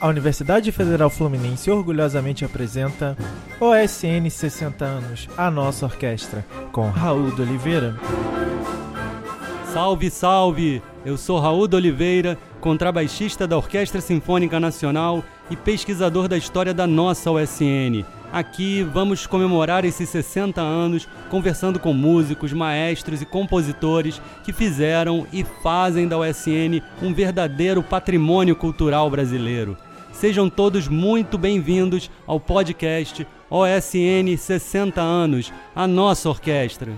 A Universidade Federal Fluminense orgulhosamente apresenta OSN 60 anos, a nossa orquestra, com Raul de Oliveira. Salve, salve! Eu sou Raul de Oliveira, contrabaixista da Orquestra Sinfônica Nacional e pesquisador da história da nossa OSN. Aqui vamos comemorar esses 60 anos conversando com músicos, maestros e compositores que fizeram e fazem da OSN um verdadeiro patrimônio cultural brasileiro. Sejam todos muito bem-vindos ao podcast OSN 60 anos, a nossa orquestra.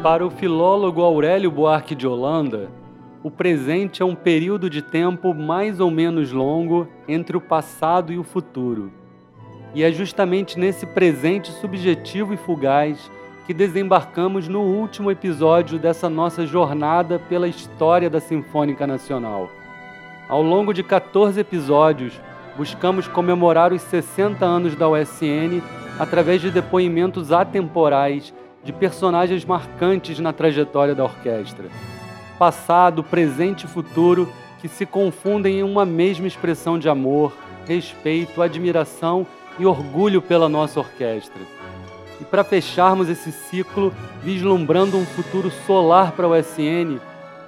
Para o filólogo Aurélio Buarque de Holanda, o presente é um período de tempo mais ou menos longo entre o passado e o futuro. E é justamente nesse presente subjetivo e fugaz que desembarcamos no último episódio dessa nossa jornada pela história da Sinfônica Nacional. Ao longo de 14 episódios, buscamos comemorar os 60 anos da USN através de depoimentos atemporais de personagens marcantes na trajetória da orquestra. Passado, presente e futuro que se confundem em uma mesma expressão de amor, respeito, admiração e orgulho pela nossa orquestra. E para fecharmos esse ciclo, vislumbrando um futuro solar para o SN,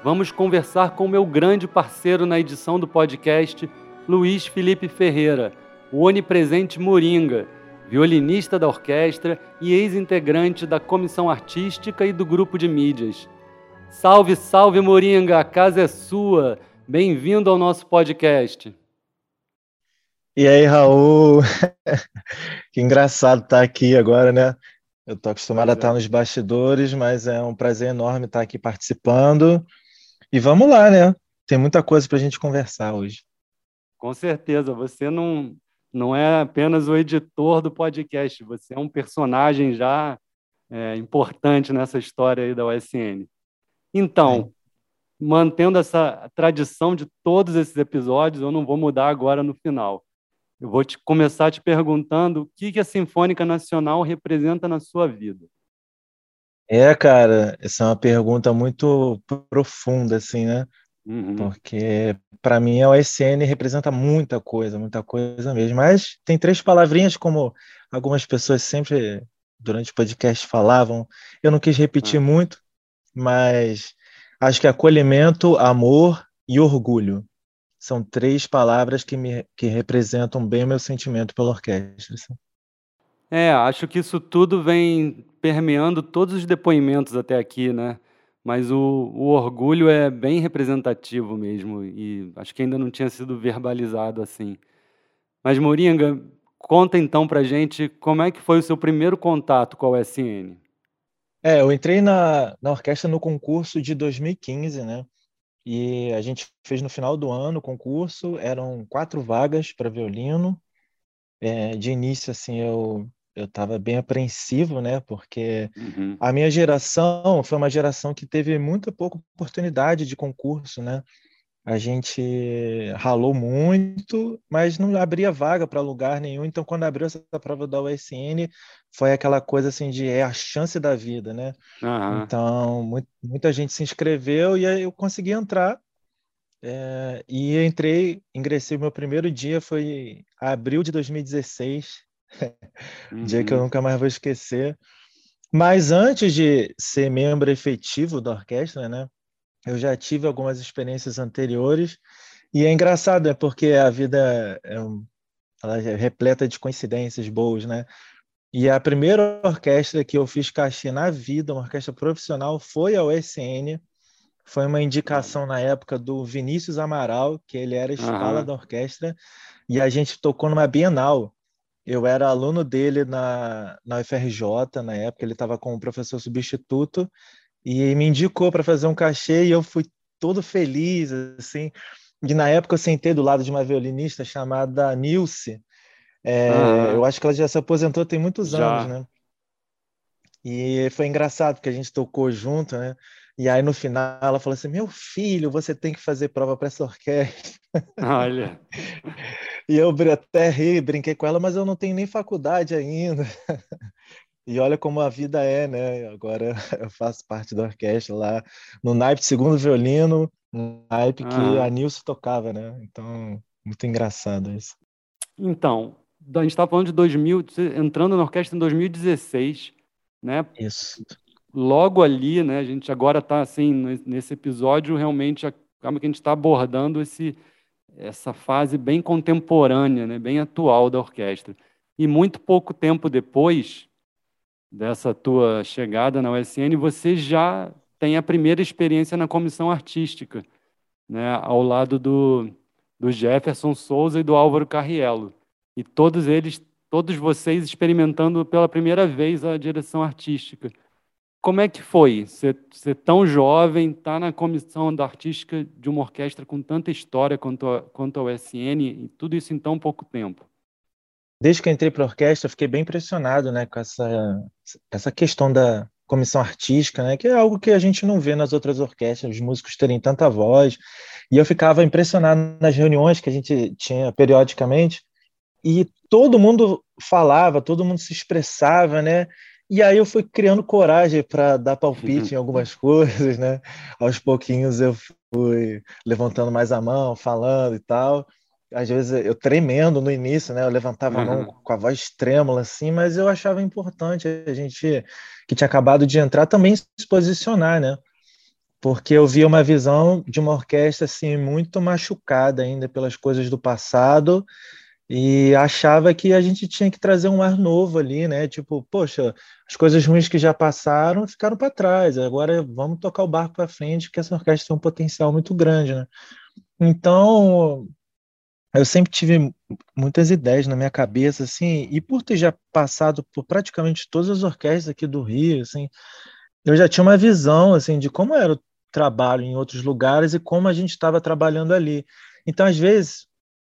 vamos conversar com meu grande parceiro na edição do podcast, Luiz Felipe Ferreira, o onipresente Moringa, violinista da orquestra e ex-integrante da comissão artística e do grupo de mídias. Salve, salve Moringa, a casa é sua. Bem-vindo ao nosso podcast. E aí, Raul? que engraçado estar aqui agora, né? Eu estou acostumado a estar nos bastidores, mas é um prazer enorme estar aqui participando. E vamos lá, né? Tem muita coisa para a gente conversar hoje. Com certeza, você não, não é apenas o editor do podcast, você é um personagem já é, importante nessa história aí da USN. Então, mantendo essa tradição de todos esses episódios, eu não vou mudar agora no final. Eu vou te começar te perguntando o que, que a Sinfônica Nacional representa na sua vida. É, cara, essa é uma pergunta muito profunda, assim, né? Uhum. Porque para mim a OSN representa muita coisa, muita coisa mesmo. Mas tem três palavrinhas, como algumas pessoas sempre durante o podcast falavam. Eu não quis repetir uhum. muito, mas acho que acolhimento, amor e orgulho são três palavras que me que representam bem o meu sentimento pela orquestra. Assim. É, acho que isso tudo vem permeando todos os depoimentos até aqui, né? Mas o, o orgulho é bem representativo mesmo e acho que ainda não tinha sido verbalizado assim. Mas Moringa, conta então pra gente como é que foi o seu primeiro contato com a USN. É, eu entrei na, na orquestra no concurso de 2015, né? E a gente fez no final do ano o concurso, eram quatro vagas para violino. É, de início, assim, eu eu estava bem apreensivo, né? Porque uhum. a minha geração foi uma geração que teve muita pouca oportunidade de concurso, né? A gente ralou muito, mas não abria vaga para lugar nenhum. Então, quando abriu essa prova da USN, foi aquela coisa assim de é a chance da vida, né? Uhum. Então, muito, muita gente se inscreveu e aí eu consegui entrar. É, e entrei, ingressei, meu primeiro dia foi abril de 2016, uhum. dia que eu uhum. nunca mais vou esquecer. Mas antes de ser membro efetivo da orquestra, né? Eu já tive algumas experiências anteriores e é engraçado, é porque a vida é, ela é repleta de coincidências boas, né? E a primeira orquestra que eu fiz cachê na vida, uma orquestra profissional, foi a USN. Foi uma indicação na época do Vinícius Amaral, que ele era escala uhum. da orquestra, e a gente tocou numa Bienal. Eu era aluno dele na, na UFRJ, na época, ele estava com o professor substituto, e me indicou para fazer um cachê e eu fui todo feliz, assim. E na época eu sentei do lado de uma violinista chamada Nilce. É, Eu acho que ela já se aposentou tem muitos já. anos, né? E foi engraçado porque a gente tocou junto, né? E aí no final ela falou assim: Meu filho, você tem que fazer prova para essa orquestra. Olha. e eu até ri, brinquei com ela, mas eu não tenho nem faculdade ainda. E olha como a vida é, né? Agora eu faço parte da orquestra lá, no naipe segundo violino, no naipe que a Nilce tocava, né? Então, muito engraçado isso. Então, a gente está falando de 2000, entrando na orquestra em 2016, né? Isso. Logo ali, né? A gente agora está assim nesse episódio realmente acaba que a gente está abordando esse essa fase bem contemporânea, né? Bem atual da orquestra. E muito pouco tempo depois dessa tua chegada na USN, você já tem a primeira experiência na comissão artística, né? Ao lado do do Jefferson Souza e do Álvaro Carriello e todos eles, todos vocês experimentando pela primeira vez a direção artística. Como é que foi ser, tão jovem, estar tá na comissão da artística de uma orquestra com tanta história quanto a, quanto ao SN e tudo isso em tão pouco tempo? Desde que entrei para a orquestra, fiquei bem impressionado né, com essa, essa questão da comissão artística, né, que é algo que a gente não vê nas outras orquestras, os músicos terem tanta voz. E eu ficava impressionado nas reuniões que a gente tinha periodicamente, e todo mundo falava, todo mundo se expressava, né? E aí eu fui criando coragem para dar palpite em algumas coisas, né? Aos pouquinhos eu fui levantando mais a mão, falando e tal. Às vezes eu tremendo no início, né? Eu levantava a mão com a voz trêmula assim, mas eu achava importante a gente que tinha acabado de entrar também se posicionar, né? Porque eu via uma visão de uma orquestra assim muito machucada ainda pelas coisas do passado e achava que a gente tinha que trazer um ar novo ali, né? Tipo, poxa, as coisas ruins que já passaram ficaram para trás, agora vamos tocar o barco para frente, porque essa orquestra tem um potencial muito grande, né? Então, eu sempre tive muitas ideias na minha cabeça, assim, e por ter já passado por praticamente todas as orquestras aqui do Rio, assim, eu já tinha uma visão, assim, de como era o trabalho em outros lugares e como a gente estava trabalhando ali. Então, às vezes,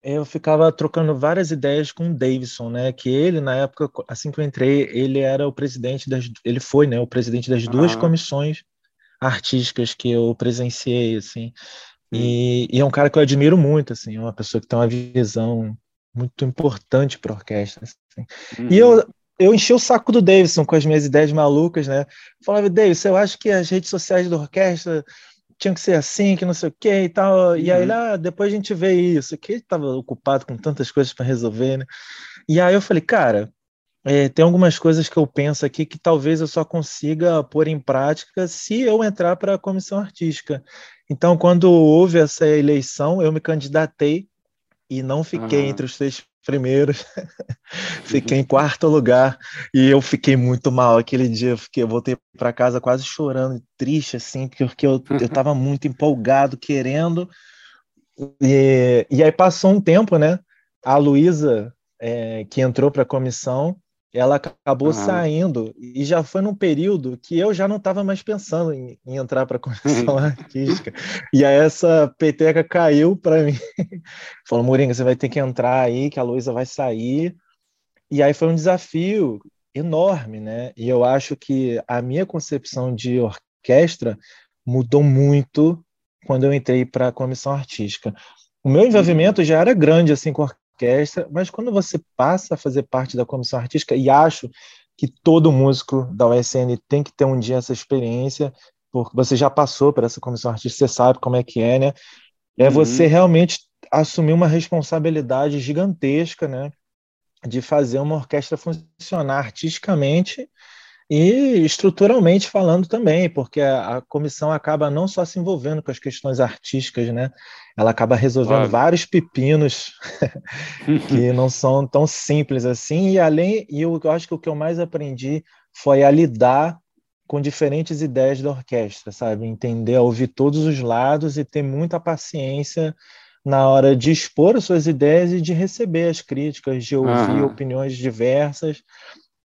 eu ficava trocando várias ideias com o Davidson, né? Que ele, na época, assim que eu entrei, ele era o presidente das. Ele foi, né? O presidente das duas comissões artísticas que eu presenciei, assim. E, e, é um cara que eu admiro muito, assim. É uma pessoa que tem uma visão muito importante para a orquestra. Assim. Uhum. E eu, eu enchi o saco do Davidson com as minhas ideias malucas, né? Eu falava, Davidson, eu acho que as redes sociais da orquestra tinha que ser assim, que não sei o que e tal. Uhum. E aí uhum. lá, depois a gente vê isso, que ele estava ocupado com tantas coisas para resolver, né? E aí eu falei, cara, é, tem algumas coisas que eu penso aqui que talvez eu só consiga pôr em prática se eu entrar para a comissão artística. Então, quando houve essa eleição, eu me candidatei e não fiquei uhum. entre os três primeiros, fiquei em quarto lugar e eu fiquei muito mal aquele dia. Eu, fiquei, eu voltei para casa quase chorando, triste, assim, porque eu estava muito empolgado, querendo. E, e aí passou um tempo, né? A Luísa, é, que entrou para a comissão, ela acabou uhum. saindo e já foi num período que eu já não estava mais pensando em, em entrar para a comissão artística. E aí essa peteca caiu para mim. Falou, Moringa, você vai ter que entrar aí, que a Luísa vai sair. E aí foi um desafio enorme, né? E eu acho que a minha concepção de orquestra mudou muito quando eu entrei para a comissão artística. O meu envolvimento uhum. já era grande assim com orquestra, mas quando você passa a fazer parte da comissão artística, e acho que todo músico da USN tem que ter um dia essa experiência, porque você já passou por essa comissão artística, você sabe como é que é, né? É uhum. você realmente assumir uma responsabilidade gigantesca, né? De fazer uma orquestra funcionar artisticamente e estruturalmente falando também, porque a, a, comissão acaba não só se envolvendo com as questões artísticas, né? Ela acaba resolvendo claro. vários pepinos que não são tão simples assim. E além, e eu, acho que o que eu mais aprendi foi a lidar com diferentes ideias da orquestra, sabe? Entender, ouvir todos os lados e ter muita paciência na hora de expor as suas ideias e de receber as críticas, de ouvir opiniões diversas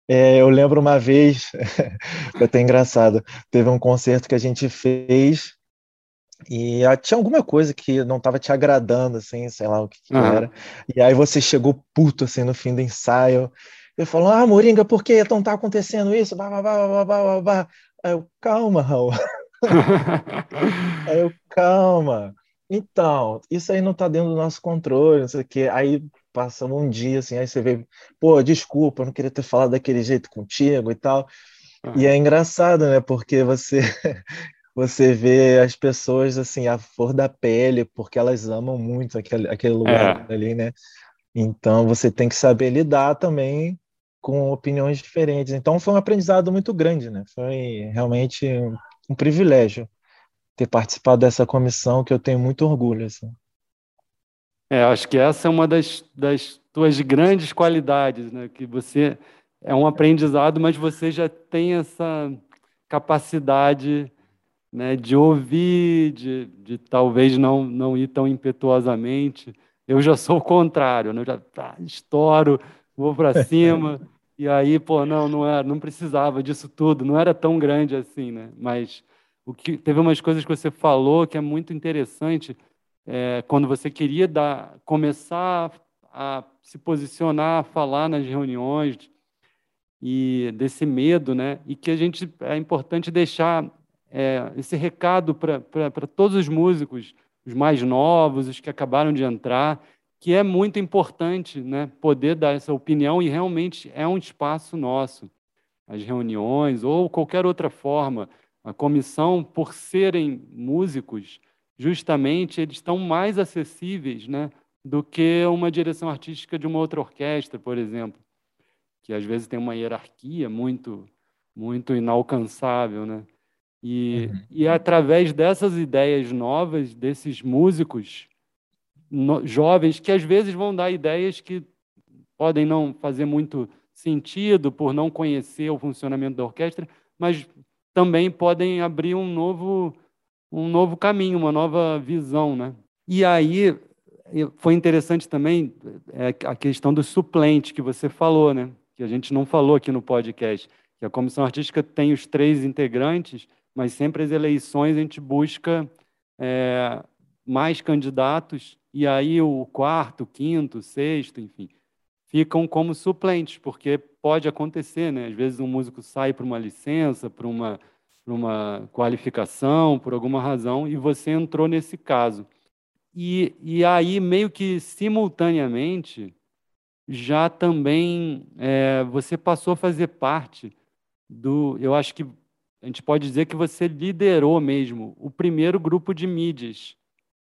é, eu lembro uma vez, foi até engraçado, teve um concerto que a gente fez e tinha alguma coisa que não estava te agradando, assim, sei lá o que, que uhum. era. E aí você chegou puto, assim, no fim do ensaio. Eu falo, ah, Moringa, por que então tá acontecendo isso? Bah, bah, bah, bah, bah, bah. Aí eu, calma, Raul. aí eu, calma. Então, isso aí não tá dentro do nosso controle, não sei o quê. Aí passa um dia assim, aí você vê, pô, desculpa, eu não queria ter falado daquele jeito contigo e tal. E é engraçado, né? Porque você você vê as pessoas assim, a flor da pele, porque elas amam muito aquele, aquele lugar é. ali, né? Então você tem que saber lidar também com opiniões diferentes. Então foi um aprendizado muito grande, né? Foi realmente um, um privilégio ter participado dessa comissão que eu tenho muito orgulho. Assim. É, acho que essa é uma das, das tuas grandes qualidades, né? Que você é um aprendizado, mas você já tem essa capacidade né, de ouvir, de, de talvez não, não ir tão impetuosamente. Eu já sou o contrário, né? eu já tá, estouro, vou para cima, e aí, pô, não, não era, não precisava disso tudo, não era tão grande assim, né? Mas o que teve umas coisas que você falou que é muito interessante, é, quando você queria dar, começar a se posicionar, a falar nas reuniões e desse medo, né? E que a gente é importante deixar é, esse recado para todos os músicos, os mais novos, os que acabaram de entrar, que é muito importante, né? Poder dar essa opinião e realmente é um espaço nosso, as reuniões ou qualquer outra forma. A comissão, por serem músicos, justamente eles estão mais acessíveis né, do que uma direção artística de uma outra orquestra, por exemplo, que às vezes tem uma hierarquia muito, muito inalcançável. Né? E, uhum. e através dessas ideias novas, desses músicos no, jovens, que às vezes vão dar ideias que podem não fazer muito sentido por não conhecer o funcionamento da orquestra, mas também podem abrir um novo um novo caminho, uma nova visão, né? E aí foi interessante também é, a questão do suplente que você falou, né? Que a gente não falou aqui no podcast, que a comissão artística tem os três integrantes, mas sempre as eleições a gente busca é, mais candidatos e aí o quarto, quinto, sexto, enfim, ficam como suplentes, porque pode acontecer, né? Às vezes um músico sai para uma licença, para uma por uma qualificação, por alguma razão, e você entrou nesse caso. E, e aí, meio que simultaneamente, já também é, você passou a fazer parte do. Eu acho que a gente pode dizer que você liderou mesmo o primeiro grupo de mídias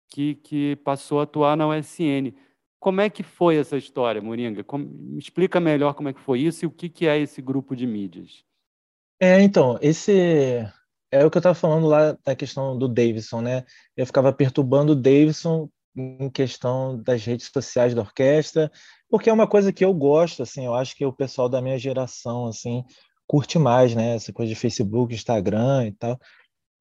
que, que passou a atuar na USN. Como é que foi essa história, Moringa? Como, me explica melhor como é que foi isso e o que, que é esse grupo de mídias. É, então, esse é o que eu estava falando lá da questão do Davidson, né? Eu ficava perturbando o Davidson em questão das redes sociais da orquestra, porque é uma coisa que eu gosto, assim, eu acho que o pessoal da minha geração, assim, curte mais, né? Essa coisa de Facebook, Instagram e tal.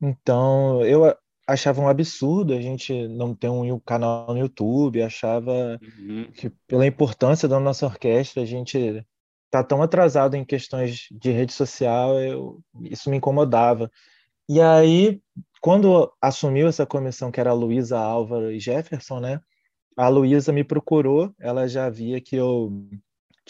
Então, eu achava um absurdo a gente não ter um canal no YouTube, achava uhum. que pela importância da nossa orquestra, a gente tá tão atrasado em questões de rede social, eu, isso me incomodava. E aí, quando assumiu essa comissão, que era a Luísa, Álvaro e Jefferson, né? A Luísa me procurou, ela já via que eu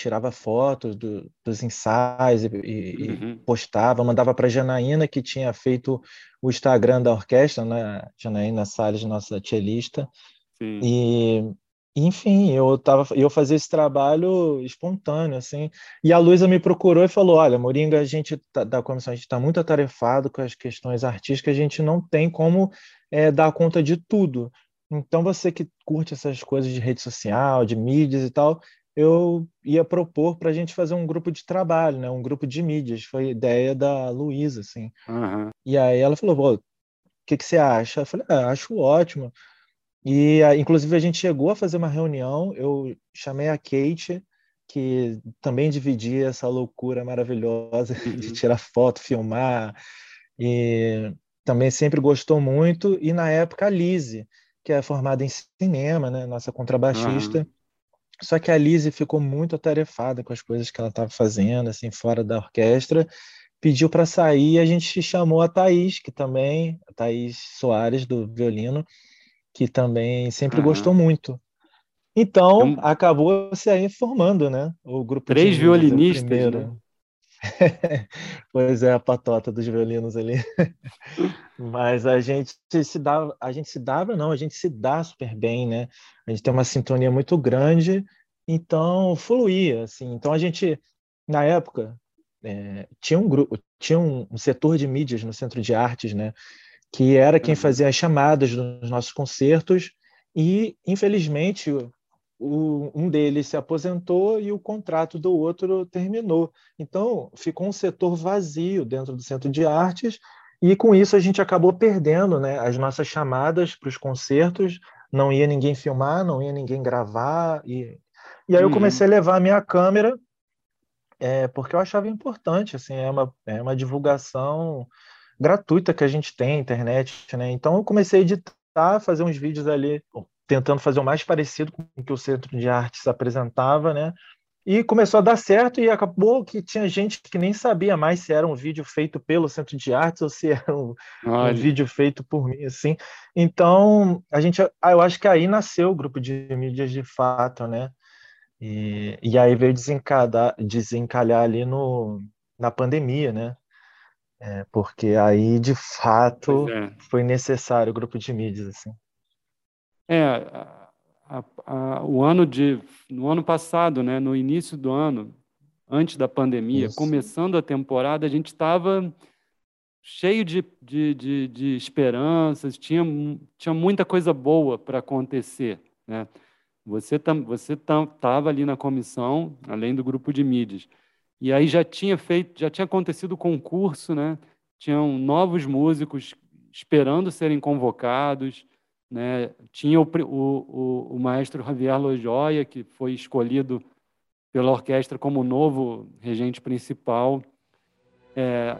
tirava fotos do, dos ensaios e, e, uhum. postava, mandava para Janaína, que tinha feito o Instagram da orquestra, né? Janaína Salles, nossa cellista. Sim. E enfim, eu tava, eu fazia esse trabalho espontâneo, assim. E a Luísa me procurou e falou: Olha, Moringa, a gente tá, da comissão, a gente está muito atarefado com as questões artísticas, a gente não tem como é, dar conta de tudo. Então, você que curte essas coisas de rede social, de mídias e tal, eu ia propor para a gente fazer um grupo de trabalho, né? Um grupo de mídias. Foi ideia da Luísa, assim. Uhum. E aí ela falou: o que, que você acha? Eu falei: ah, acho ótimo. E, inclusive, a gente chegou a fazer uma reunião, eu chamei a Kate, que também dividia essa loucura maravilhosa uhum. de tirar foto, filmar, e também sempre gostou muito. E, na época, a Lise, que é formada em cinema, né, nossa contrabaixista. Uhum. Só que a Lise ficou muito atarefada com as coisas que ela estava fazendo, assim, fora da orquestra, pediu para sair e a gente chamou a Thaís, que também, a Thaís Soares, do violino, que também sempre uhum. gostou muito. Então, acabou se aí formando, né? O grupo Três violinistas, né? pois é, a patota dos violinos ali. Mas a gente se dava, a gente se dava, não, a gente se dá super bem, né? A gente tem uma sintonia muito grande Então, fluía, assim. Então, a gente, na época, é, tinha um grupo, tinha um, um, setor de mídias no Centro de Artes, né? Que era quem uhum. fazia as chamadas dos nossos concertos e, infelizmente, o, um deles se aposentou e o contrato do outro terminou. Então, ficou um setor vazio dentro do Centro de Artes e, com isso, a gente acabou perdendo né, as nossas chamadas para os concertos. Não ia ninguém filmar, não ia ninguém gravar. E, e aí eu uhum. comecei a levar a minha câmera é, porque eu achava importante, assim, é uma, é uma divulgação gratuita que a gente tem, internet, né? Então eu comecei a editar, fazer uns vídeos ali, tentando fazer o mais parecido com o que o Centro de Artes apresentava, né? E começou a dar certo e acabou que tinha gente que nem sabia mais se era um vídeo feito pelo Centro de Artes ou se era um, um vídeo feito por mim, assim. Então, a gente, ah, eu acho que aí nasceu o grupo de mídias de fato, né? E, e aí veio desencadar, desencalhar ali no, na pandemia, né? É, porque aí, de fato, é. foi necessário o grupo de mídias, assim. É, a, a, o ano de, no ano passado, né, no início do ano, antes da pandemia, Isso. começando a temporada, a gente estava cheio de, de, de, de, esperanças, tinha, tinha muita coisa boa para acontecer, né? Você tam, você estava ali na comissão, além do grupo de mídias. E aí já tinha feito, já tinha acontecido o concurso, né? Tinham novos músicos esperando serem convocados, né? Tinha o, o, o, maestro Javier Lojoia, que foi escolhido pela orquestra como novo regente principal. É,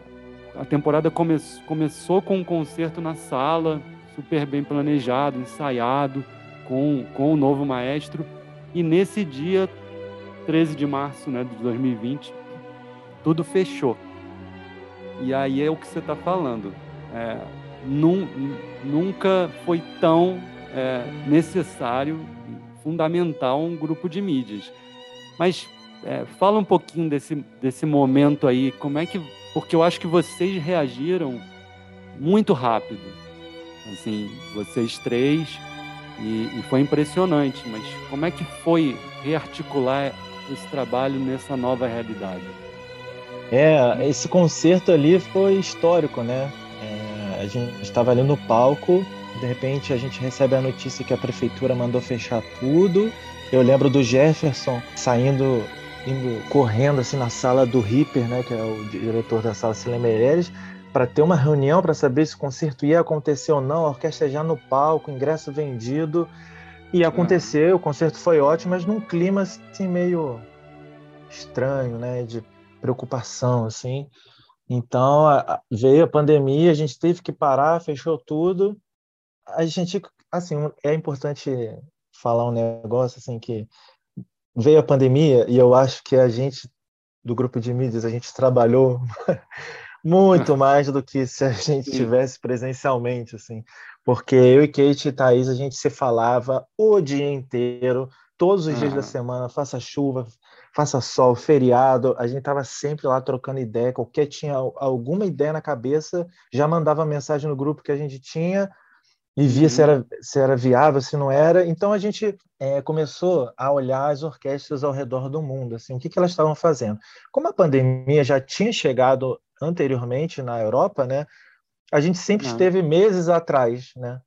a temporada come, começou com um concerto na sala, super bem planejado, ensaiado com, com o novo maestro. E nesse dia, 13 de março né, de 2020, tudo fechou. E aí é o que você está falando. É, num, nunca foi tão é, necessário, fundamental, um grupo de mídias. Mas é, fala um pouquinho desse, desse momento aí, como é que. Porque eu acho que vocês reagiram muito rápido. Assim, vocês três e, e, foi impressionante, mas como é que foi rearticular esse trabalho nessa nova realidade? É, esse concerto ali foi histórico, né? A gente estava ali no palco, de repente a gente recebe a notícia que a prefeitura mandou fechar tudo. Eu lembro do Jefferson saindo, indo correndo assim na sala do Ripper, né, que é o diretor da sala Meirelles, para ter uma reunião para saber se o concerto ia acontecer ou não, a orquestra já no palco, ingresso vendido. E aconteceu, o concerto foi ótimo, mas num clima assim meio estranho, né, de preocupação assim. Então, a, veio a pandemia, a gente teve que parar, fechou tudo. A gente assim, é importante falar um negócio assim que veio a pandemia e eu acho que a gente do grupo de mídias a gente trabalhou muito mais do que se a gente tivesse presencialmente, assim. Porque eu e Kate e Thaís, a gente se falava o dia inteiro, todos os uhum. dias da semana, faça chuva, faça sol, feriado, a gente estava sempre lá trocando ideia, qualquer tinha alguma ideia na cabeça, já mandava mensagem no grupo que a gente tinha e via uhum. se, era, se era viável, se não era. Então a gente é, começou a olhar as orquestras ao redor do mundo, assim, o que, que elas estavam fazendo. Como a pandemia já tinha chegado anteriormente na Europa, né? A gente sempre Não. esteve meses atrás, né?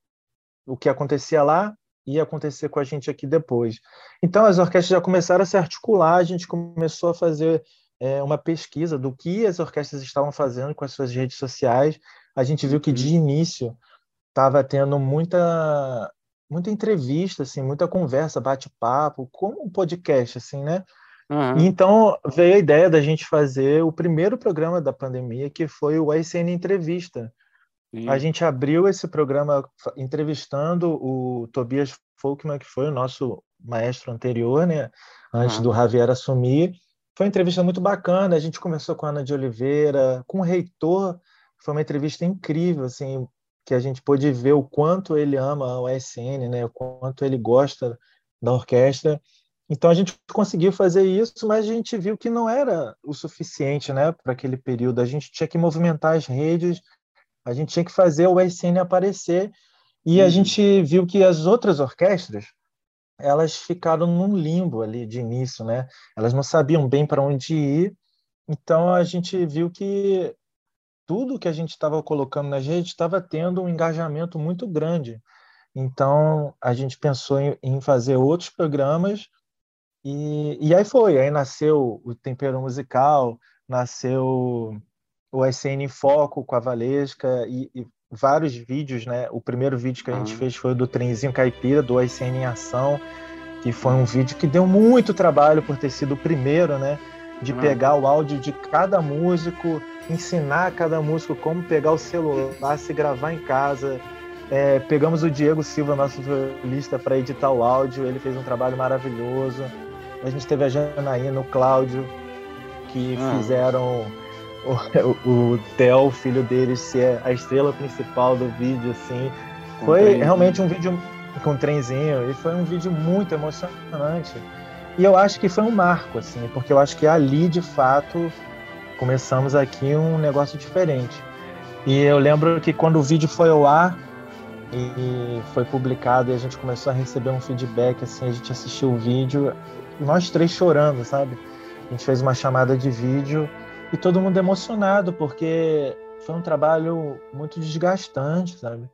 O que acontecia lá ia acontecer com a gente aqui depois. Então as orquestras já começaram a se articular, a gente começou a fazer é, uma pesquisa do que as orquestras estavam fazendo com as suas redes sociais. A gente viu que de uhum. início estava tendo muita muita entrevista, assim, muita conversa, bate-papo, como um podcast, assim, né? Uhum. Então veio a ideia da gente fazer o primeiro programa da pandemia, que foi o ICN Entrevista. Sim. A gente abriu esse programa entrevistando o Tobias Folkman, que foi o nosso maestro anterior, né? Antes uhum. do Javier assumir. Foi uma entrevista muito bacana. A gente começou com a Ana de Oliveira, com o reitor. Foi uma entrevista incrível, assim, que a gente pôde ver o quanto ele ama o ICN, né? O quanto ele gosta da orquestra. Então a gente conseguiu fazer isso, mas a gente viu que não era o suficiente, né, para aquele período. A gente tinha que movimentar as redes, a gente tinha que fazer o SN aparecer, e uhum. a gente viu que as outras orquestras elas ficaram num limbo ali de início, né? Elas não sabiam bem para onde ir, então a gente viu que tudo que a gente estava colocando na rede estava tendo um engajamento muito grande. Então a gente pensou em, em fazer outros programas e, e aí foi. Aí nasceu o Tempero Musical, nasceu o SN em Foco com a Valesca e, e vários vídeos, né? O primeiro vídeo que a gente fez foi do Trenzinho Caipira, do ICN em Ação, que foi um vídeo que deu muito trabalho por ter sido o primeiro, né? De uhum. pegar o áudio de cada músico, ensinar cada músico como pegar o celular, se gravar em casa. É, pegamos o Diego Silva, nosso violista, para editar o áudio, ele fez um trabalho maravilhoso. A gente teve a Janaína, o Cláudio, que uhum. fizeram o, o Theo, filho deles, ser a estrela principal do vídeo, assim. Com foi realmente um vídeo com um trenzinho, e foi um vídeo muito emocionante. E eu acho que foi um marco, assim, porque eu acho que ali, de fato, começamos aqui um negócio diferente. E eu lembro que quando o vídeo foi ao ar e foi publicado e a gente começou a receber um feedback, assim, a gente assistiu o vídeo, nós três chorando, sabe? A gente fez uma chamada de vídeo e todo mundo emocionado, porque foi um trabalho muito desgastante, sabe?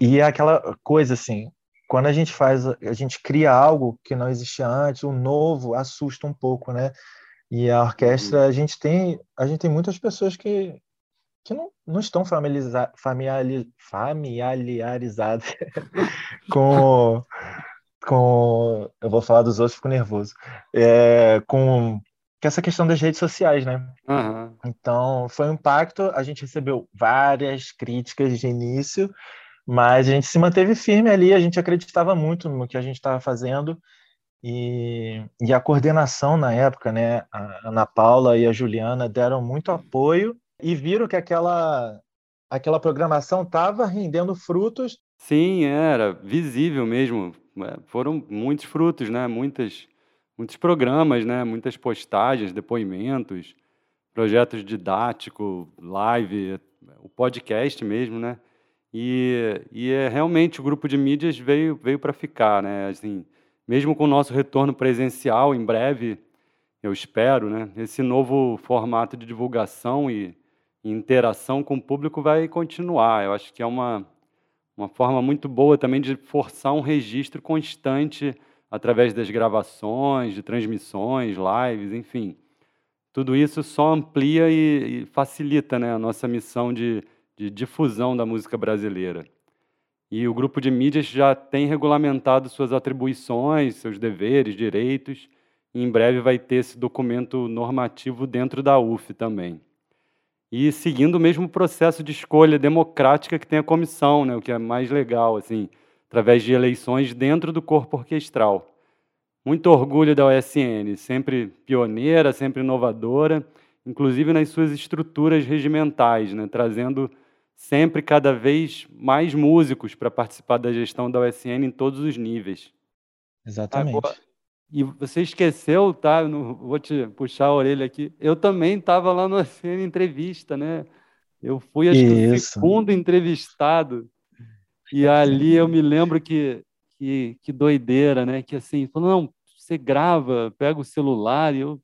E é aquela coisa assim, quando a gente faz, a gente cria algo que não existia antes, o novo assusta um pouco, né? E a orquestra, a gente tem, a gente tem muitas pessoas que que não, não estão familiariza, familiar, familiarizadas com com eu vou falar dos outros fico nervoso é, com que é essa questão das redes sociais, né? Uhum. Então, foi um impacto. A gente recebeu várias críticas de início, mas a gente se manteve firme ali. A gente acreditava muito no que a gente estava fazendo. E, e, a coordenação na época, né? A Ana Paula e a Juliana deram muito apoio e viram que aquela, aquela programação estava rendendo frutos. Sim, era visível mesmo. É, foram muitos frutos, né? Muitas muitos programas, né? muitas postagens, depoimentos, projetos didáticos, live, o podcast mesmo, né? E, e é, realmente o grupo de mídias veio, veio para ficar, né? Assim, mesmo com o nosso retorno presencial em breve, eu espero, né? Esse novo formato de divulgação e, e interação com o público vai continuar. Eu acho que é uma, uma forma muito boa também de forçar um registro constante através das gravações, de transmissões, lives, enfim. Tudo isso só amplia e, e facilita né, a nossa missão de, de difusão da música brasileira. E o grupo de mídias já tem regulamentado suas atribuições, seus deveres, direitos, e em breve vai ter esse documento normativo dentro da UF também. E seguindo o mesmo processo de escolha democrática que tem a comissão, né, o que é mais legal, assim, através de eleições dentro do corpo orquestral. Muito orgulho da OSN, sempre pioneira, sempre inovadora, inclusive nas suas estruturas regimentais, né, trazendo sempre cada vez mais músicos para participar da gestão da OSN em todos os níveis. Exatamente. Agora, e você esqueceu, tá? Não, vou te puxar a orelha aqui. Eu também estava lá no OSN entrevista, né? Eu fui, acho Isso. que, o segundo entrevistado. E ali eu me lembro que, que, que doideira, né? Que assim, falou, não, você grava, pega o celular e eu,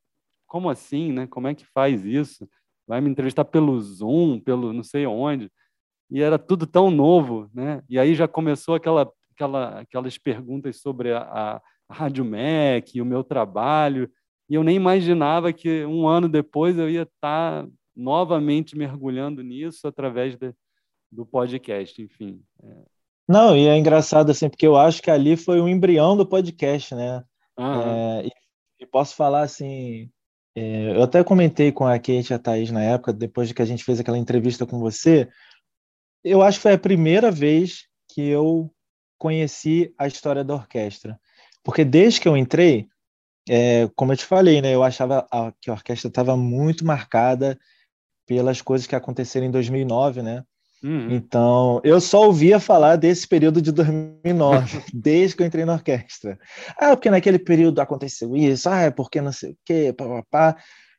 como assim, né? Como é que faz isso? Vai me entrevistar pelo Zoom, pelo não sei onde. E era tudo tão novo, né? E aí já começou aquela, aquela, aquelas perguntas sobre a, a Rádio MEC, o meu trabalho. E eu nem imaginava que um ano depois eu ia estar novamente mergulhando nisso através de, do podcast, enfim. É, não, e é engraçado assim, porque eu acho que ali foi o embrião do podcast, né? É, e, e, posso falar assim, é, eu até comentei com a Kate e a Thaís na época, depois de que a gente fez aquela entrevista com você, eu acho que foi a primeira vez que eu conheci a história da orquestra. Porque desde que eu entrei, é, como eu te falei, né, eu achava que a orquestra estava muito marcada pelas coisas que aconteceram em 2009, né? Uhum. Então, eu só ouvia falar desse período de 2009, desde que eu entrei na orquestra. Ah, porque naquele período aconteceu isso, ah, é porque não sei o quê, papapá.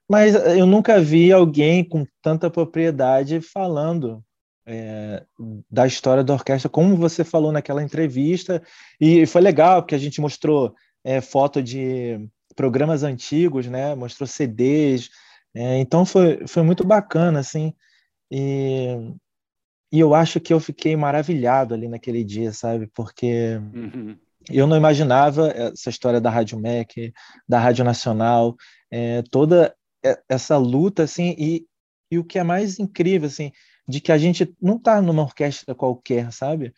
Mas eu nunca vi alguém com tanta propriedade falando é, da história da orquestra, como você falou naquela entrevista, e foi legal, porque a gente mostrou é, foto de programas antigos, né? Mostrou CDs, é, então foi, foi muito bacana, assim, e, e eu acho que eu fiquei maravilhado ali naquele dia, sabe? Porque uhum. eu não imaginava essa história da Rádio MEC, da Rádio Nacional, é, toda essa luta, assim, e, e o que é mais incrível, assim, de que a gente não está numa orquestra qualquer, sabe?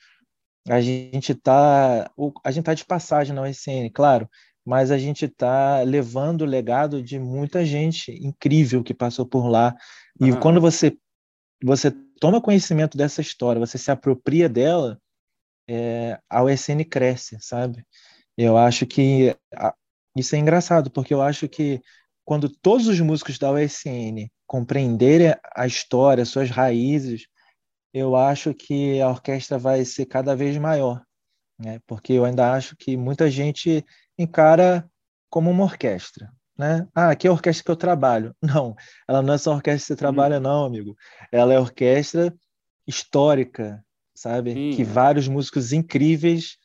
A gente está a gente tá de passagem na USN, claro, mas a gente está levando o legado de muita gente incrível que passou por lá. E quando você você toma conhecimento dessa história, você se apropria dela, é, a USN cresce, sabe? Eu acho que a, isso é engraçado, porque eu acho que quando todos os músicos da USN compreenderem a história, suas raízes, eu acho que a orquestra vai ser cada vez maior, né? Porque eu ainda acho que muita gente encara como uma orquestra, né? Ah, aqui é a orquestra que eu trabalho. Não, ela não é só a orquestra que você trabalha, uhum. não, amigo. Ela é orquestra histórica, sabe? Sim, que é. vários músicos incríveis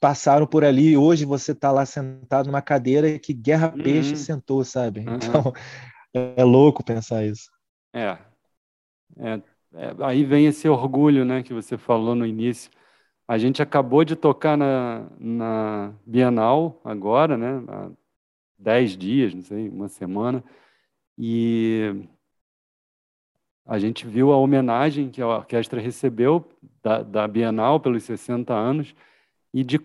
passaram por ali e hoje você está lá sentado numa cadeira que Guerra Peixe uhum. sentou, sabe? Uhum. Então é louco pensar isso. É. é. é. Aí vem esse orgulho, né, que você falou no início. A gente acabou de tocar na, na Bienal agora, né, dez dias, não sei, uma semana, e a gente viu a homenagem que a orquestra recebeu da, da Bienal pelos 60 anos, e, de,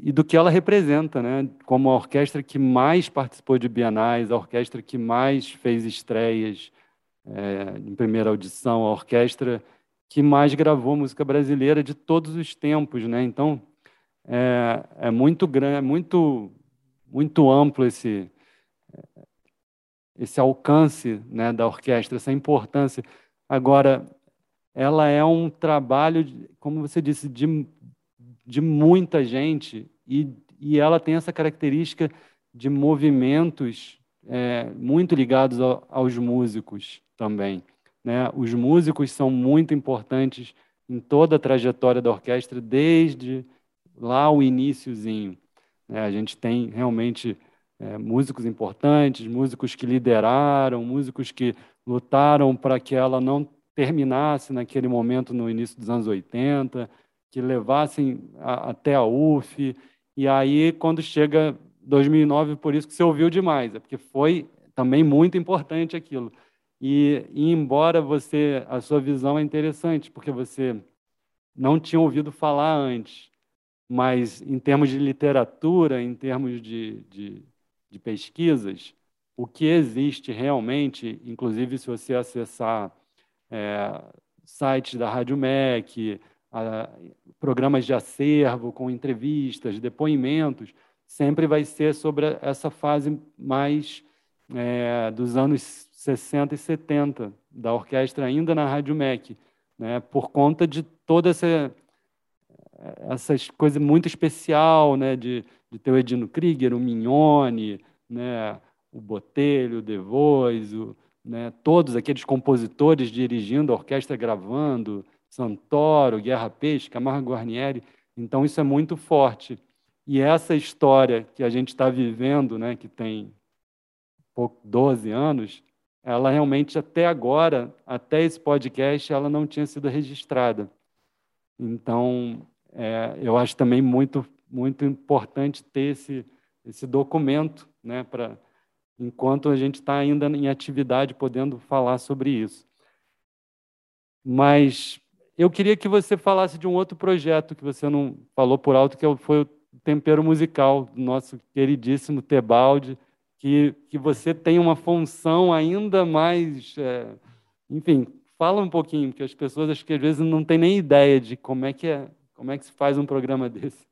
e do que ela representa, né? Como a orquestra que mais participou de bienais, a orquestra que mais fez estreias é, em primeira audição, a orquestra que mais gravou música brasileira de todos os tempos, né? Então é, é muito grande, é muito muito amplo esse esse alcance né, da orquestra, essa importância. Agora, ela é um trabalho, como você disse, de de muita gente e, e ela tem essa característica de movimentos é, muito ligados ao, aos músicos também. Né? Os músicos são muito importantes em toda a trajetória da orquestra, desde lá o iníciozinho. Né? A gente tem realmente é, músicos importantes, músicos que lideraram, músicos que lutaram para que ela não terminasse naquele momento no início dos anos 80, que levassem a, até a UF. E aí, quando chega 2009, por isso que você ouviu demais, é porque foi também muito importante aquilo. E, e, embora você a sua visão é interessante, porque você não tinha ouvido falar antes, mas em termos de literatura, em termos de, de, de pesquisas, o que existe realmente, inclusive se você acessar é, sites da Rádio MEC, a, programas de acervo com entrevistas, depoimentos, sempre vai ser sobre essa fase mais é, dos anos 60 e 70 da orquestra ainda na Rádio MEC, né, por conta de toda essa essas coisas muito especial, né, de, de ter o Edino Krieger, o Mignone, né, o Botelho, o De Vos, o, né, todos aqueles compositores dirigindo a orquestra gravando, Santoro, Guerra Peixe, Camargo Guarnieri. Então, isso é muito forte. E essa história que a gente está vivendo, né, que tem pouco, 12 anos, ela realmente até agora, até esse podcast, ela não tinha sido registrada. Então, é, eu acho também muito, muito importante ter esse, esse documento, né, para enquanto a gente está ainda em atividade, podendo falar sobre isso. Mas eu queria que você falasse de um outro projeto que você não falou por alto, que é foi o Tempero Musical, do nosso queridíssimo Tebaldi, que, que você tem uma função ainda mais. É, enfim, fala um pouquinho, porque as pessoas acho que às vezes não têm nem ideia de como é que, é, como é que se faz um programa desse.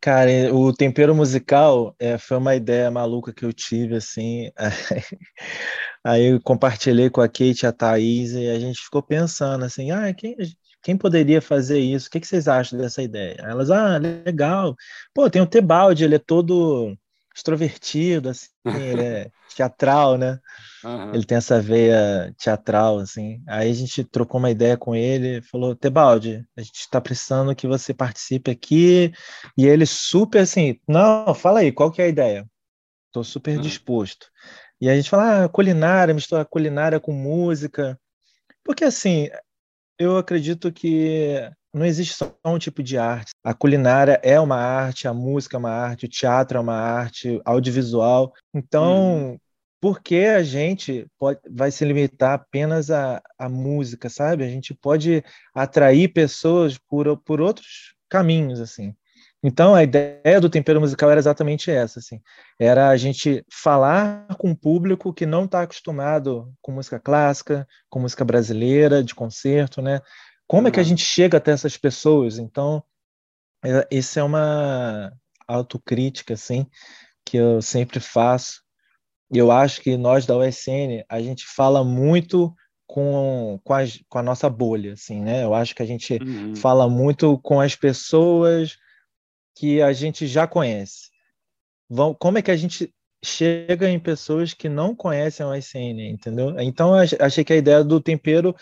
Cara, o tempero musical é, foi uma ideia maluca que eu tive, assim. Aí eu compartilhei com a Kate e a Thaís e a gente ficou pensando assim, ah, quem, quem poderia fazer isso? O que, que vocês acham dessa ideia? Elas, ah, legal. Pô, tem o Tebaldi, ele é todo extrovertido, assim, ele é teatral, né? Uhum. Ele tem essa veia teatral, assim. Aí a gente trocou uma ideia com ele, falou, Tebaldi, a gente está precisando que você participe aqui. E ele super assim, não, fala aí, qual que é a ideia? Estou super uhum. disposto. E a gente fala, ah, culinária, misturar culinária com música. Porque assim, eu acredito que não existe só um tipo de arte. A culinária é uma arte, a música é uma arte, o teatro é uma arte, audiovisual. Então, hum. por que a gente pode, vai se limitar apenas à, à música, sabe? A gente pode atrair pessoas por, por outros caminhos, assim. Então, a ideia do tempero musical era exatamente essa, assim. Era a gente falar com um público que não está acostumado com música clássica, com música brasileira, de concerto, né? Como uhum. é que a gente chega até essas pessoas? Então, é, isso é uma autocrítica, assim, que eu sempre faço. Eu acho que nós da USN, a gente fala muito com, com, com a nossa bolha, assim, né? Eu acho que a gente uhum. fala muito com as pessoas que a gente já conhece. Vão, como é que a gente chega em pessoas que não conhecem o ICN, entendeu? Então, achei que a ideia do tempero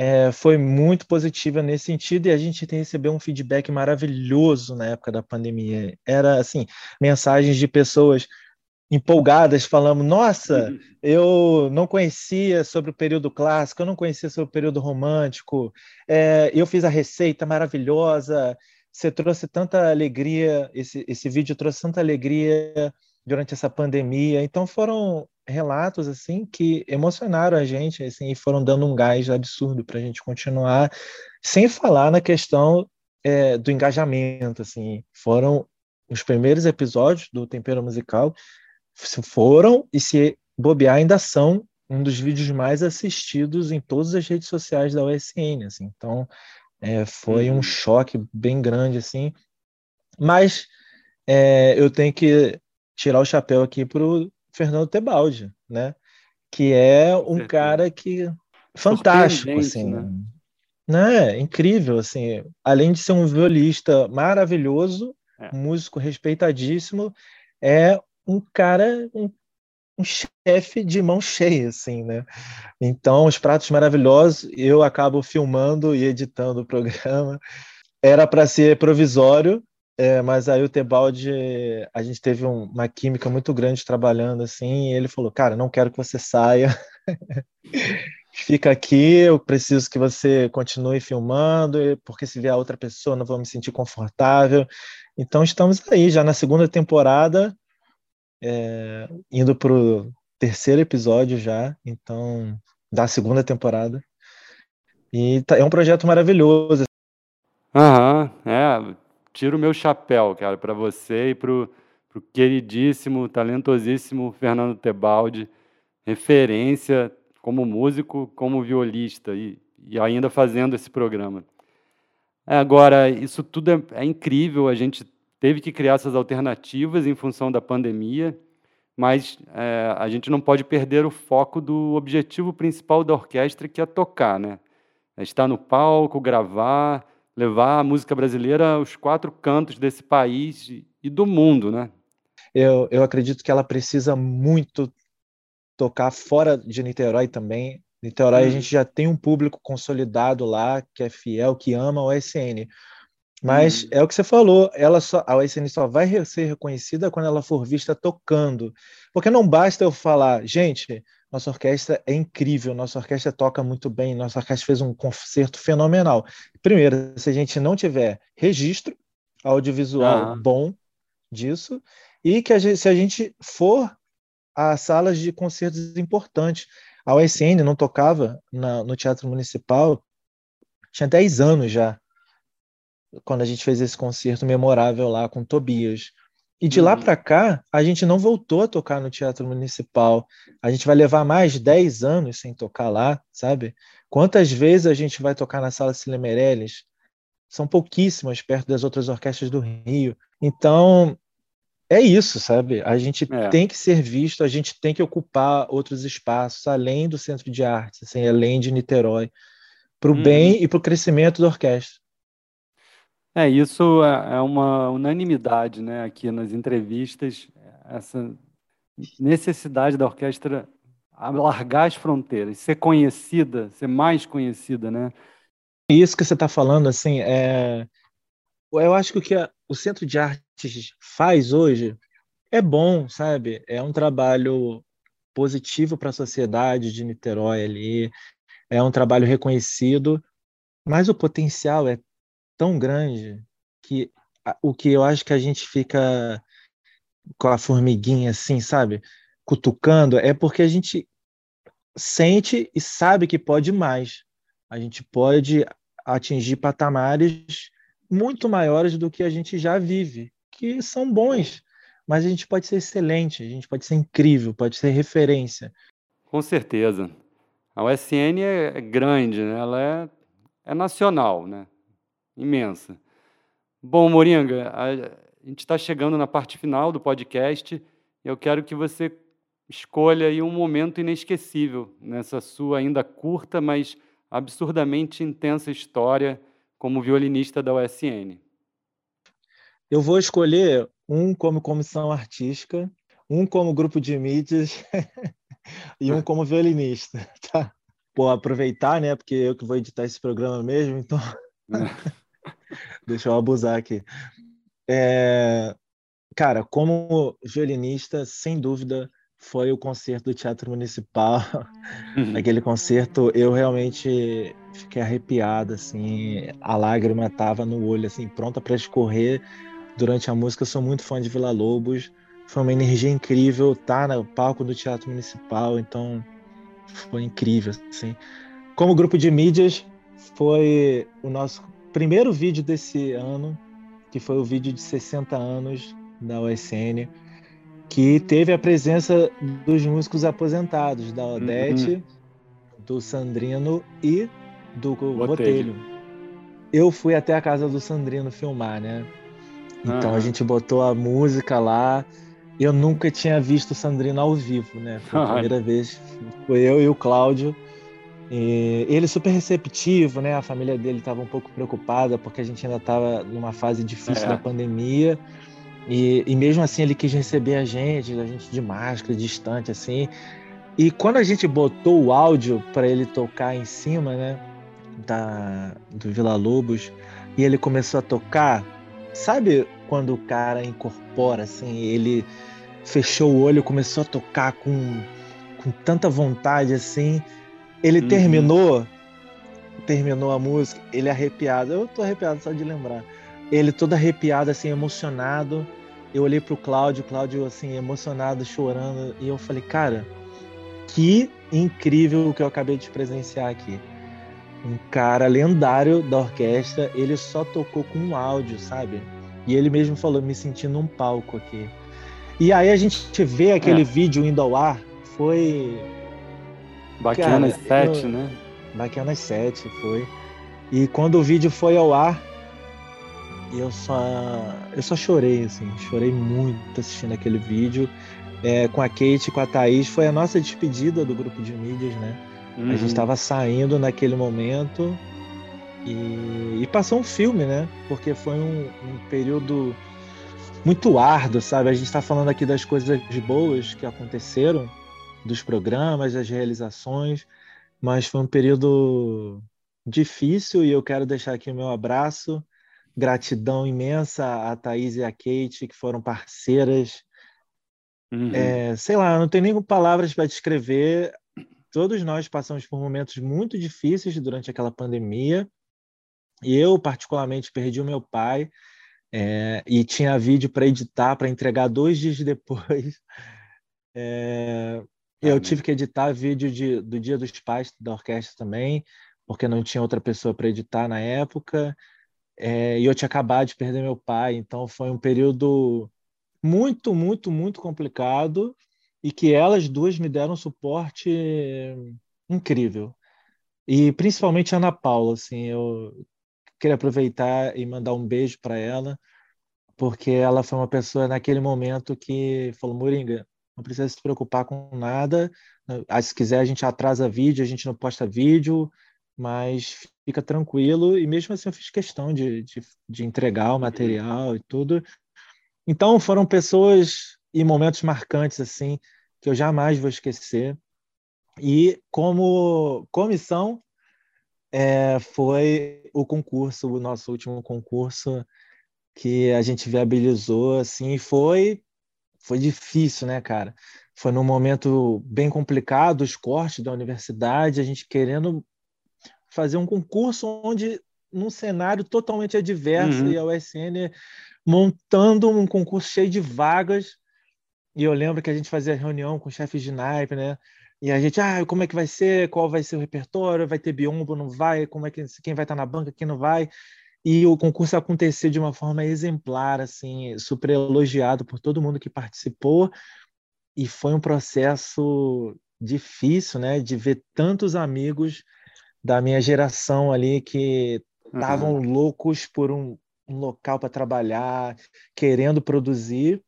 é, foi muito positiva nesse sentido e a gente recebeu um feedback maravilhoso na época da pandemia. Era, assim, mensagens de pessoas empolgadas falando: Nossa, uhum. eu não conhecia sobre o período clássico, eu não conhecia sobre o período romântico, é, eu fiz a receita maravilhosa, você trouxe tanta alegria, esse, esse vídeo trouxe tanta alegria durante essa pandemia. Então foram relatos assim que emocionaram a gente assim, e foram dando um gás absurdo para a gente continuar, sem falar na questão é, do engajamento. Assim, foram os primeiros episódios do Tempero Musical foram e se bobear ainda são um dos vídeos mais assistidos em todas as redes sociais da USN. Assim. Então é, foi uhum. um choque bem grande, assim. Mas é, eu tenho que tirar o chapéu aqui para o Fernando Tebaldi, né? Que é um cara que fantástico, assim, né? né? Incrível, assim. Além de ser um violista maravilhoso, é. músico respeitadíssimo, é um cara, um um chefe de mão cheia, assim, né? Então, os pratos maravilhosos, eu acabo filmando e editando o programa. Era para ser provisório, é, mas aí o Tebaldi, a gente teve um, uma química muito grande trabalhando, assim, e ele falou, cara, não quero que você saia, fica aqui, eu preciso que você continue filmando, porque se vier outra pessoa não vou me sentir confortável. Então, estamos aí, já na segunda temporada, é, indo para o terceiro episódio já, então, da segunda temporada. E tá, é um projeto maravilhoso. Aham, é. Tiro o meu chapéu, cara, para você e para o queridíssimo, talentosíssimo Fernando Tebaldi, referência como músico, como violista e, e ainda fazendo esse programa. É, agora, isso tudo é, é incrível, a gente teve que criar essas alternativas em função da pandemia, mas é, a gente não pode perder o foco do objetivo principal da orquestra, que é tocar, né? É estar no palco, gravar, levar a música brasileira aos quatro cantos desse país e do mundo, né? Eu, eu acredito que ela precisa muito tocar fora de Niterói também. Niterói hum. a gente já tem um público consolidado lá, que é fiel, que ama o SN. Mas hum. é o que você falou, ela só, a OSN só vai ser reconhecida quando ela for vista tocando. Porque não basta eu falar, gente, nossa orquestra é incrível, nossa orquestra toca muito bem, nossa orquestra fez um concerto fenomenal. Primeiro, se a gente não tiver registro audiovisual ah. bom disso, e que a gente, se a gente for a salas de concertos importantes, a OSN não tocava na, no Teatro Municipal, tinha 10 anos já quando a gente fez esse concerto memorável lá com Tobias. E de uhum. lá para cá, a gente não voltou a tocar no Teatro Municipal. A gente vai levar mais 10 anos sem tocar lá, sabe? Quantas vezes a gente vai tocar na Sala Cine Meirelles? São pouquíssimas perto das outras orquestras do Rio. Então, é isso, sabe? A gente é. tem que ser visto, a gente tem que ocupar outros espaços, além do Centro de Artes, assim, além de Niterói, para o uhum. bem e para o crescimento da orquestra. É, isso é, é uma unanimidade, né? Aqui nas entrevistas, essa necessidade da orquestra alargar as fronteiras, ser conhecida, ser mais conhecida, né? Isso que você está falando, assim, é... eu acho que o que a... o Centro de Artes faz hoje é bom, sabe? É um trabalho positivo para a sociedade de Niterói ali, é um trabalho reconhecido, mas o potencial é tão grande que o que eu acho que a gente fica com a formiguinha assim, sabe? Cutucando, é porque a gente sente e sabe que pode mais. A gente pode atingir patamares muito maiores do que a gente já vive, que são bons, mas a gente pode ser excelente, a gente pode ser incrível, pode ser referência. Com certeza. A USN é grande, né? ela é, é nacional, né? Imensa. Bom, Moringa, a, gente está chegando na parte final do podcast e eu quero que você escolha aí um momento inesquecível nessa sua ainda curta, mas absurdamente intensa história como violinista da USN. Eu vou escolher um como comissão artística, um como grupo de mídias e um como violinista, tá? Vou aproveitar, né? Porque eu que vou editar esse programa mesmo, então deixa eu abusar aqui. É... Cara, como violinista, sem dúvida, foi o concerto do Teatro Municipal. Uhum. Aquele concerto, eu realmente fiquei arrepiado, assim, a lágrima estava no olho, assim, pronta para escorrer durante a música. Eu sou muito fã de Vila Lobos. Foi uma energia incrível estar tá no palco do Teatro Municipal, então foi incrível, assim. Como grupo de mídias, foi o nosso primeiro vídeo desse ano, que foi o vídeo de 60 anos da USN que teve a presença dos músicos aposentados, da Odete, uhum. do Sandrino e do Botelho. Botelho. Eu fui até a casa do Sandrino filmar, né? Então uhum. a gente botou a música lá. Eu nunca tinha visto o Sandrino ao vivo, né? Foi a primeira vez. Foi eu e o Cláudio. E ele super receptivo, né? A família dele estava um pouco preocupada porque a gente ainda estava numa fase difícil é. da pandemia. E, e mesmo assim ele quis receber a gente, a gente de máscara, distante assim. E quando a gente botou o áudio para ele tocar em cima, né, da do Vila Lobos, e ele começou a tocar, sabe quando o cara incorpora assim, ele fechou o olho, começou a tocar com, com tanta vontade assim. Ele uhum. terminou, terminou a música, ele arrepiado. Eu tô arrepiado só de lembrar. Ele todo arrepiado assim, emocionado eu olhei pro Cláudio, Cláudio assim, emocionado, chorando, e eu falei, cara, que incrível o que eu acabei de presenciar aqui. Um cara lendário da orquestra, ele só tocou com um áudio, sabe? E ele mesmo falou, me sentindo num palco aqui. E aí a gente vê aquele é. vídeo indo ao ar, foi. Baquianas 7, né? Baquianas 7, foi. E quando o vídeo foi ao ar, eu só eu só chorei assim, chorei muito assistindo aquele vídeo. É, com a Kate, com a Thaís, foi a nossa despedida do grupo de mídias, né? Uhum. A gente estava uhum. saindo naquele momento e, e, passou um filme, né? Porque foi um, um período muito árduo, sabe? A gente está falando aqui das coisas boas que aconteceram, dos programas, das realizações, mas foi um período difícil e eu quero deixar aqui o meu abraço Gratidão imensa a Thaís e a Kate, que foram parceiras. Uhum. É, sei lá, não tenho nem palavras para descrever. Todos nós passamos por momentos muito difíceis durante aquela pandemia. E eu, particularmente, perdi o meu pai é, e tinha vídeo para editar, para entregar dois dias depois. É, eu tive que editar vídeo de, do Dia dos Pais da orquestra também, porque não tinha outra pessoa para editar na época é, e eu tinha acabado de perder meu pai, então foi um período muito, muito, muito complicado e que elas duas me deram um suporte incrível. E principalmente a Ana Paula, assim, eu queria aproveitar e mandar um beijo para ela, porque ela foi uma pessoa naquele momento que falou: Moringa, não precisa se preocupar com nada. Ah, se quiser, a gente atrasa vídeo, a gente não posta vídeo, mas fica tranquilo. E mesmo assim, eu fiz questão de, de, de entregar o material e tudo. Então, foram pessoas e momentos marcantes assim que eu jamais vou esquecer. E como comissão é, foi o concurso, o nosso último concurso que a gente viabilizou, assim, foi foi difícil, né, cara? Foi num momento bem complicado, os cortes da universidade, a gente querendo fazer um concurso onde num cenário totalmente adverso uhum. e a USN montando um concurso cheio de vagas. E eu lembro que a gente fazia reunião com chefes de naipe, né? E a gente, ah, como é que vai ser? Qual vai ser o repertório? Vai ter biombo? Não vai? Como é que quem vai estar na banca? Quem não vai? E o concurso aconteceu de uma forma exemplar, assim, super elogiado por todo mundo que participou. E foi um processo difícil, né, de ver tantos amigos da minha geração ali que estavam uhum. loucos por um, um local para trabalhar, querendo produzir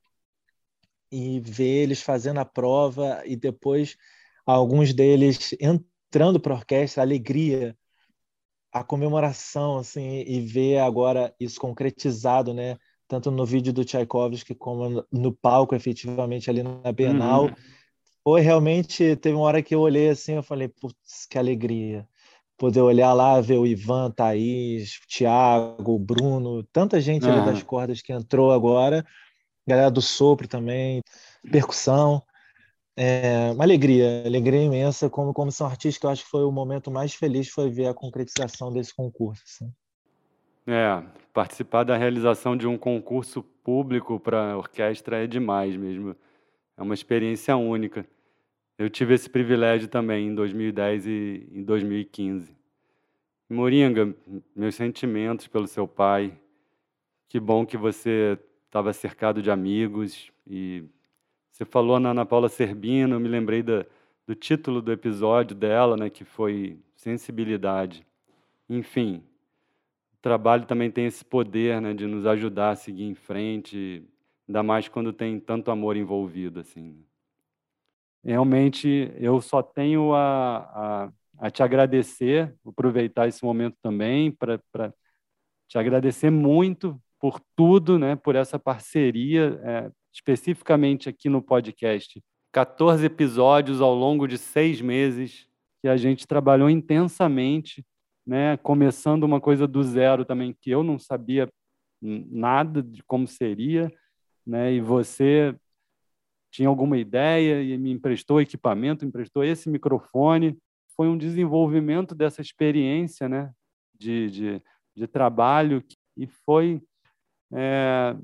e ver eles fazendo a prova e depois alguns deles entrando para a orquestra, a alegria a comemoração assim e ver agora isso concretizado, né? Tanto no vídeo do Tchaikovsky como no palco, efetivamente ali na Bienal, uhum. foi realmente teve uma hora que eu olhei assim, eu falei, putz, que alegria poder olhar lá, ver o Ivan, Thaís, o Thiago, o Bruno, tanta gente uhum. ali das cordas que entrou agora, galera do sopro também, percussão. É uma alegria, alegria imensa. Como comissão artística, eu acho que foi o momento mais feliz foi ver a concretização desse concurso. Assim. É, participar da realização de um concurso público para orquestra é demais mesmo. É uma experiência única. Eu tive esse privilégio também em 2010 e em 2015. Moringa, meus sentimentos pelo seu pai. Que bom que você estava cercado de amigos e você falou na Ana Paula Serbino, eu me lembrei da, do título do episódio dela, né, que foi Sensibilidade. Enfim, o trabalho também tem esse poder né, de nos ajudar a seguir em frente, ainda mais quando tem tanto amor envolvido. assim. Realmente, eu só tenho a, a, a te agradecer, aproveitar esse momento também para te agradecer muito por tudo, né, por essa parceria. É, especificamente aqui no podcast, 14 episódios ao longo de seis meses que a gente trabalhou intensamente, né? Começando uma coisa do zero também que eu não sabia nada de como seria, né? E você tinha alguma ideia e me emprestou equipamento, emprestou esse microfone. Foi um desenvolvimento dessa experiência, né? De, de, de trabalho e foi é,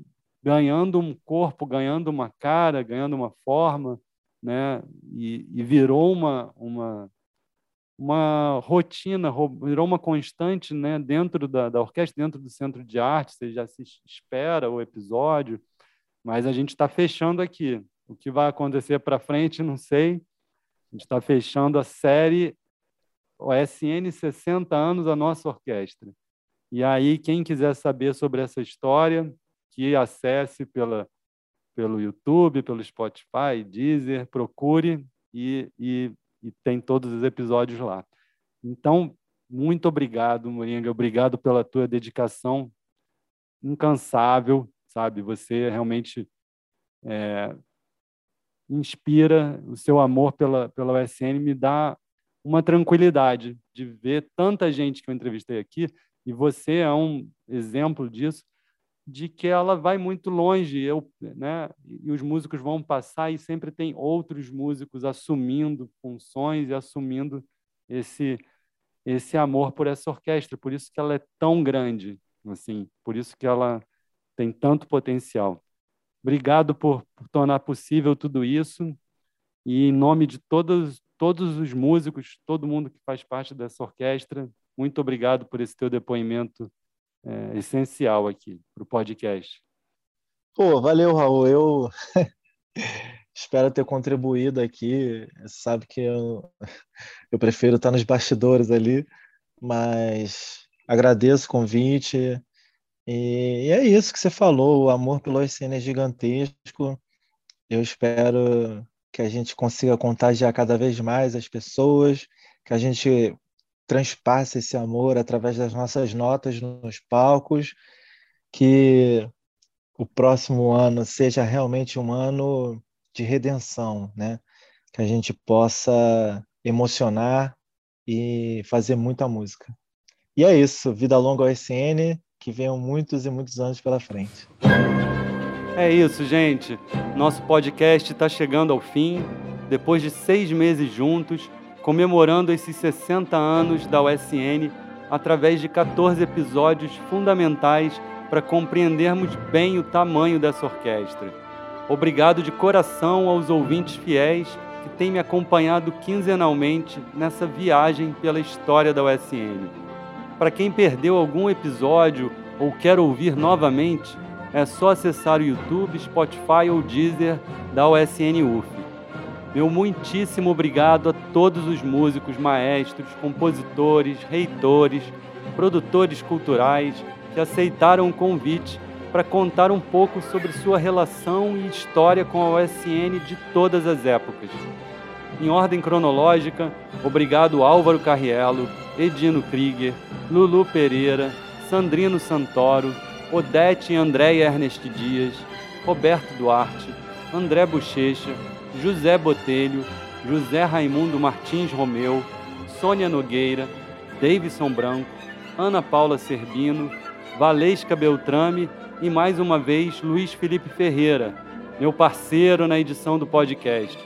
ganhando um corpo, ganhando uma cara, ganhando uma forma, né? E, e virou uma, uma, uma rotina, virou uma constante né? dentro da, da orquestra, dentro do centro de arte. Você já se espera o episódio, mas a gente está fechando aqui. O que vai acontecer para frente, não sei. A gente está fechando a série OSN 60 anos da nossa orquestra. E aí, quem quiser saber sobre essa história, que acesse pela, pelo YouTube, pelo Spotify, Deezer, procure e, e, e tem todos os episódios lá. Então, muito obrigado, Moringa, obrigado pela tua dedicação incansável, sabe? Você realmente é, inspira o seu amor pela, pela USN, me dá uma tranquilidade de ver tanta gente que eu entrevistei aqui, e você é um exemplo disso, de que ela vai muito longe, eu, né? E os músicos vão passar e sempre tem outros músicos assumindo funções e assumindo esse esse amor por essa orquestra, por isso que ela é tão grande, assim, por isso que ela tem tanto potencial. Obrigado por, por tornar possível tudo isso e em nome de todos todos os músicos, todo mundo que faz parte dessa orquestra, muito obrigado por esse teu depoimento é, essencial aqui para o podcast. Pô, valeu, Raul. Eu espero ter contribuído aqui. Você sabe que eu, eu prefiro estar nos bastidores ali, mas agradeço o convite. E, e é isso que você falou, o amor pelo OSN é gigantesco. Eu espero que a gente consiga contagiar cada vez mais as pessoas, que a gente transpassa esse amor através das nossas notas nos palcos, que o próximo ano seja realmente um ano de redenção, né? Que a gente possa emocionar e fazer muita música. E é isso, vida longa ao SN, que venham muitos e muitos anos pela frente. É isso, gente. Nosso podcast está chegando ao fim, depois de seis meses juntos, comemorando esses 60 anos da USN através de 14 episódios fundamentais para compreendermos bem o tamanho dessa orquestra. Obrigado de coração aos ouvintes fiéis que têm me acompanhado quinzenalmente nessa viagem pela história da USN. Para quem perdeu algum episódio ou quer ouvir novamente, é só acessar o YouTube, Spotify ou Deezer da USN UF. Meu muitíssimo obrigado a todos os músicos, maestros, compositores, reitores, produtores culturais que aceitaram o convite para contar um pouco sobre sua relação e história com a OSN de todas as épocas. Em ordem cronológica, obrigado Álvaro Carriello, Edino Krieger, Lulu Pereira, Sandrino Santoro, Odete e Andréia Ernest Dias, Roberto Duarte, André Bochecha, José Botelho, José Raimundo Martins Romeu, Sônia Nogueira, Davidson Branco, Ana Paula Serbino, Valesca Beltrame e mais uma vez Luiz Felipe Ferreira, meu parceiro na edição do podcast.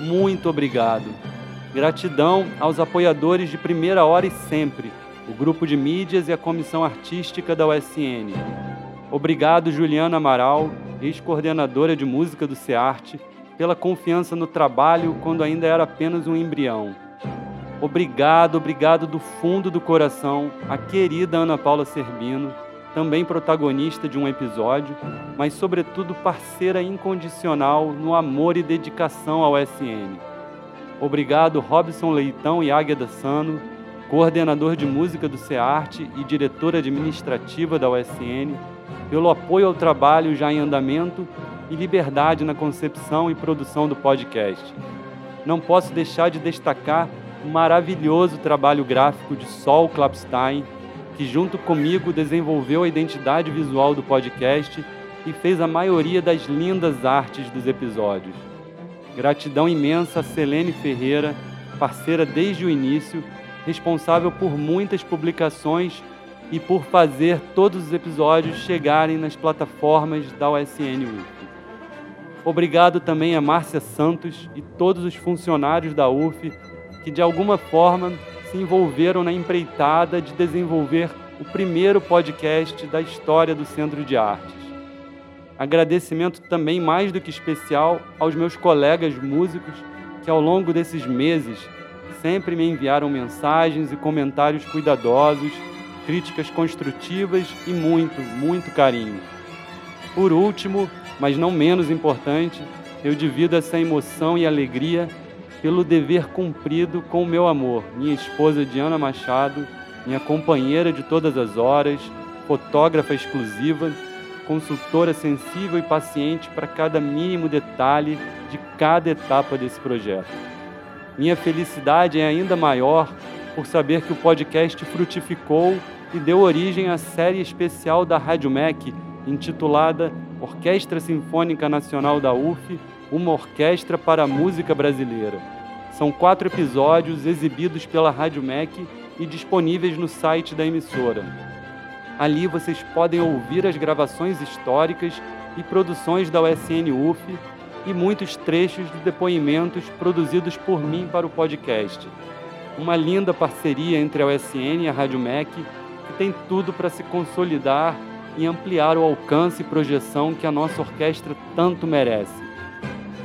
Muito obrigado. Gratidão aos apoiadores de primeira hora e sempre, o grupo de mídias e a comissão artística da USN. Obrigado, Juliana Amaral, ex-coordenadora de música do SEARTE, pela confiança no trabalho quando ainda era apenas um embrião. Obrigado, obrigado do fundo do coração a querida Ana Paula Serbino também protagonista de um episódio, mas sobretudo parceira incondicional no amor e dedicação ao SN. Obrigado Robson Leitão e Águeda Sano, coordenador de música do SEARTE e diretor administrativa da USN, pelo apoio ao trabalho já em andamento e liberdade na concepção e produção do podcast. Não posso deixar de destacar o maravilhoso trabalho gráfico de Sol Klapstein, que junto comigo desenvolveu a identidade visual do podcast e fez a maioria das lindas artes dos episódios. Gratidão imensa a Selene Ferreira, parceira desde o início, responsável por muitas publicações e por fazer todos os episódios chegarem nas plataformas da USN. Obrigado também a Márcia Santos e todos os funcionários da UF que de alguma forma se envolveram na empreitada de desenvolver o primeiro podcast da história do Centro de Artes. Agradecimento também mais do que especial aos meus colegas músicos que ao longo desses meses sempre me enviaram mensagens e comentários cuidadosos, críticas construtivas e muito, muito carinho. Por último, mas não menos importante, eu divido essa emoção e alegria pelo dever cumprido com o meu amor, minha esposa Diana Machado, minha companheira de todas as horas, fotógrafa exclusiva, consultora sensível e paciente para cada mínimo detalhe de cada etapa desse projeto. Minha felicidade é ainda maior por saber que o podcast frutificou e deu origem à série especial da Rádio MEC, intitulada Orquestra Sinfônica Nacional da UF Uma Orquestra para a Música Brasileira. São quatro episódios exibidos pela Rádio MEC e disponíveis no site da emissora. Ali vocês podem ouvir as gravações históricas e produções da USN UF e muitos trechos de depoimentos produzidos por mim para o podcast. Uma linda parceria entre a USN e a Rádio MEC que tem tudo para se consolidar e ampliar o alcance e projeção que a nossa orquestra tanto merece.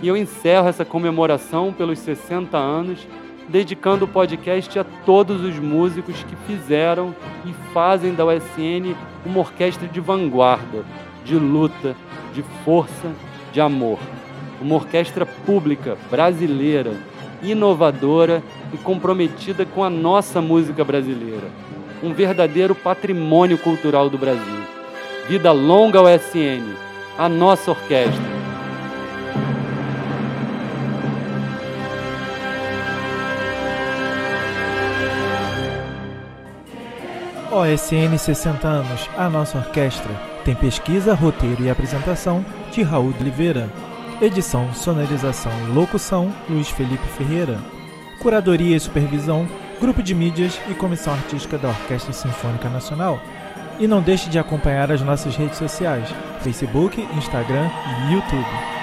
E eu encerro essa comemoração pelos 60 anos dedicando o podcast a todos os músicos que fizeram e fazem da USN uma orquestra de vanguarda, de luta, de força, de amor. Uma orquestra pública, brasileira, inovadora e comprometida com a nossa música brasileira. Um verdadeiro patrimônio cultural do Brasil. Vida longa ao SN, a nossa orquestra. OSN 60 anos, a nossa orquestra. Tem pesquisa, roteiro e apresentação de Raul Oliveira. Edição, sonorização e locução, Luiz Felipe Ferreira. Curadoria e supervisão, grupo de mídias e comissão artística da Orquestra Sinfônica Nacional, e não deixe de acompanhar as nossas redes sociais: Facebook, Instagram e YouTube.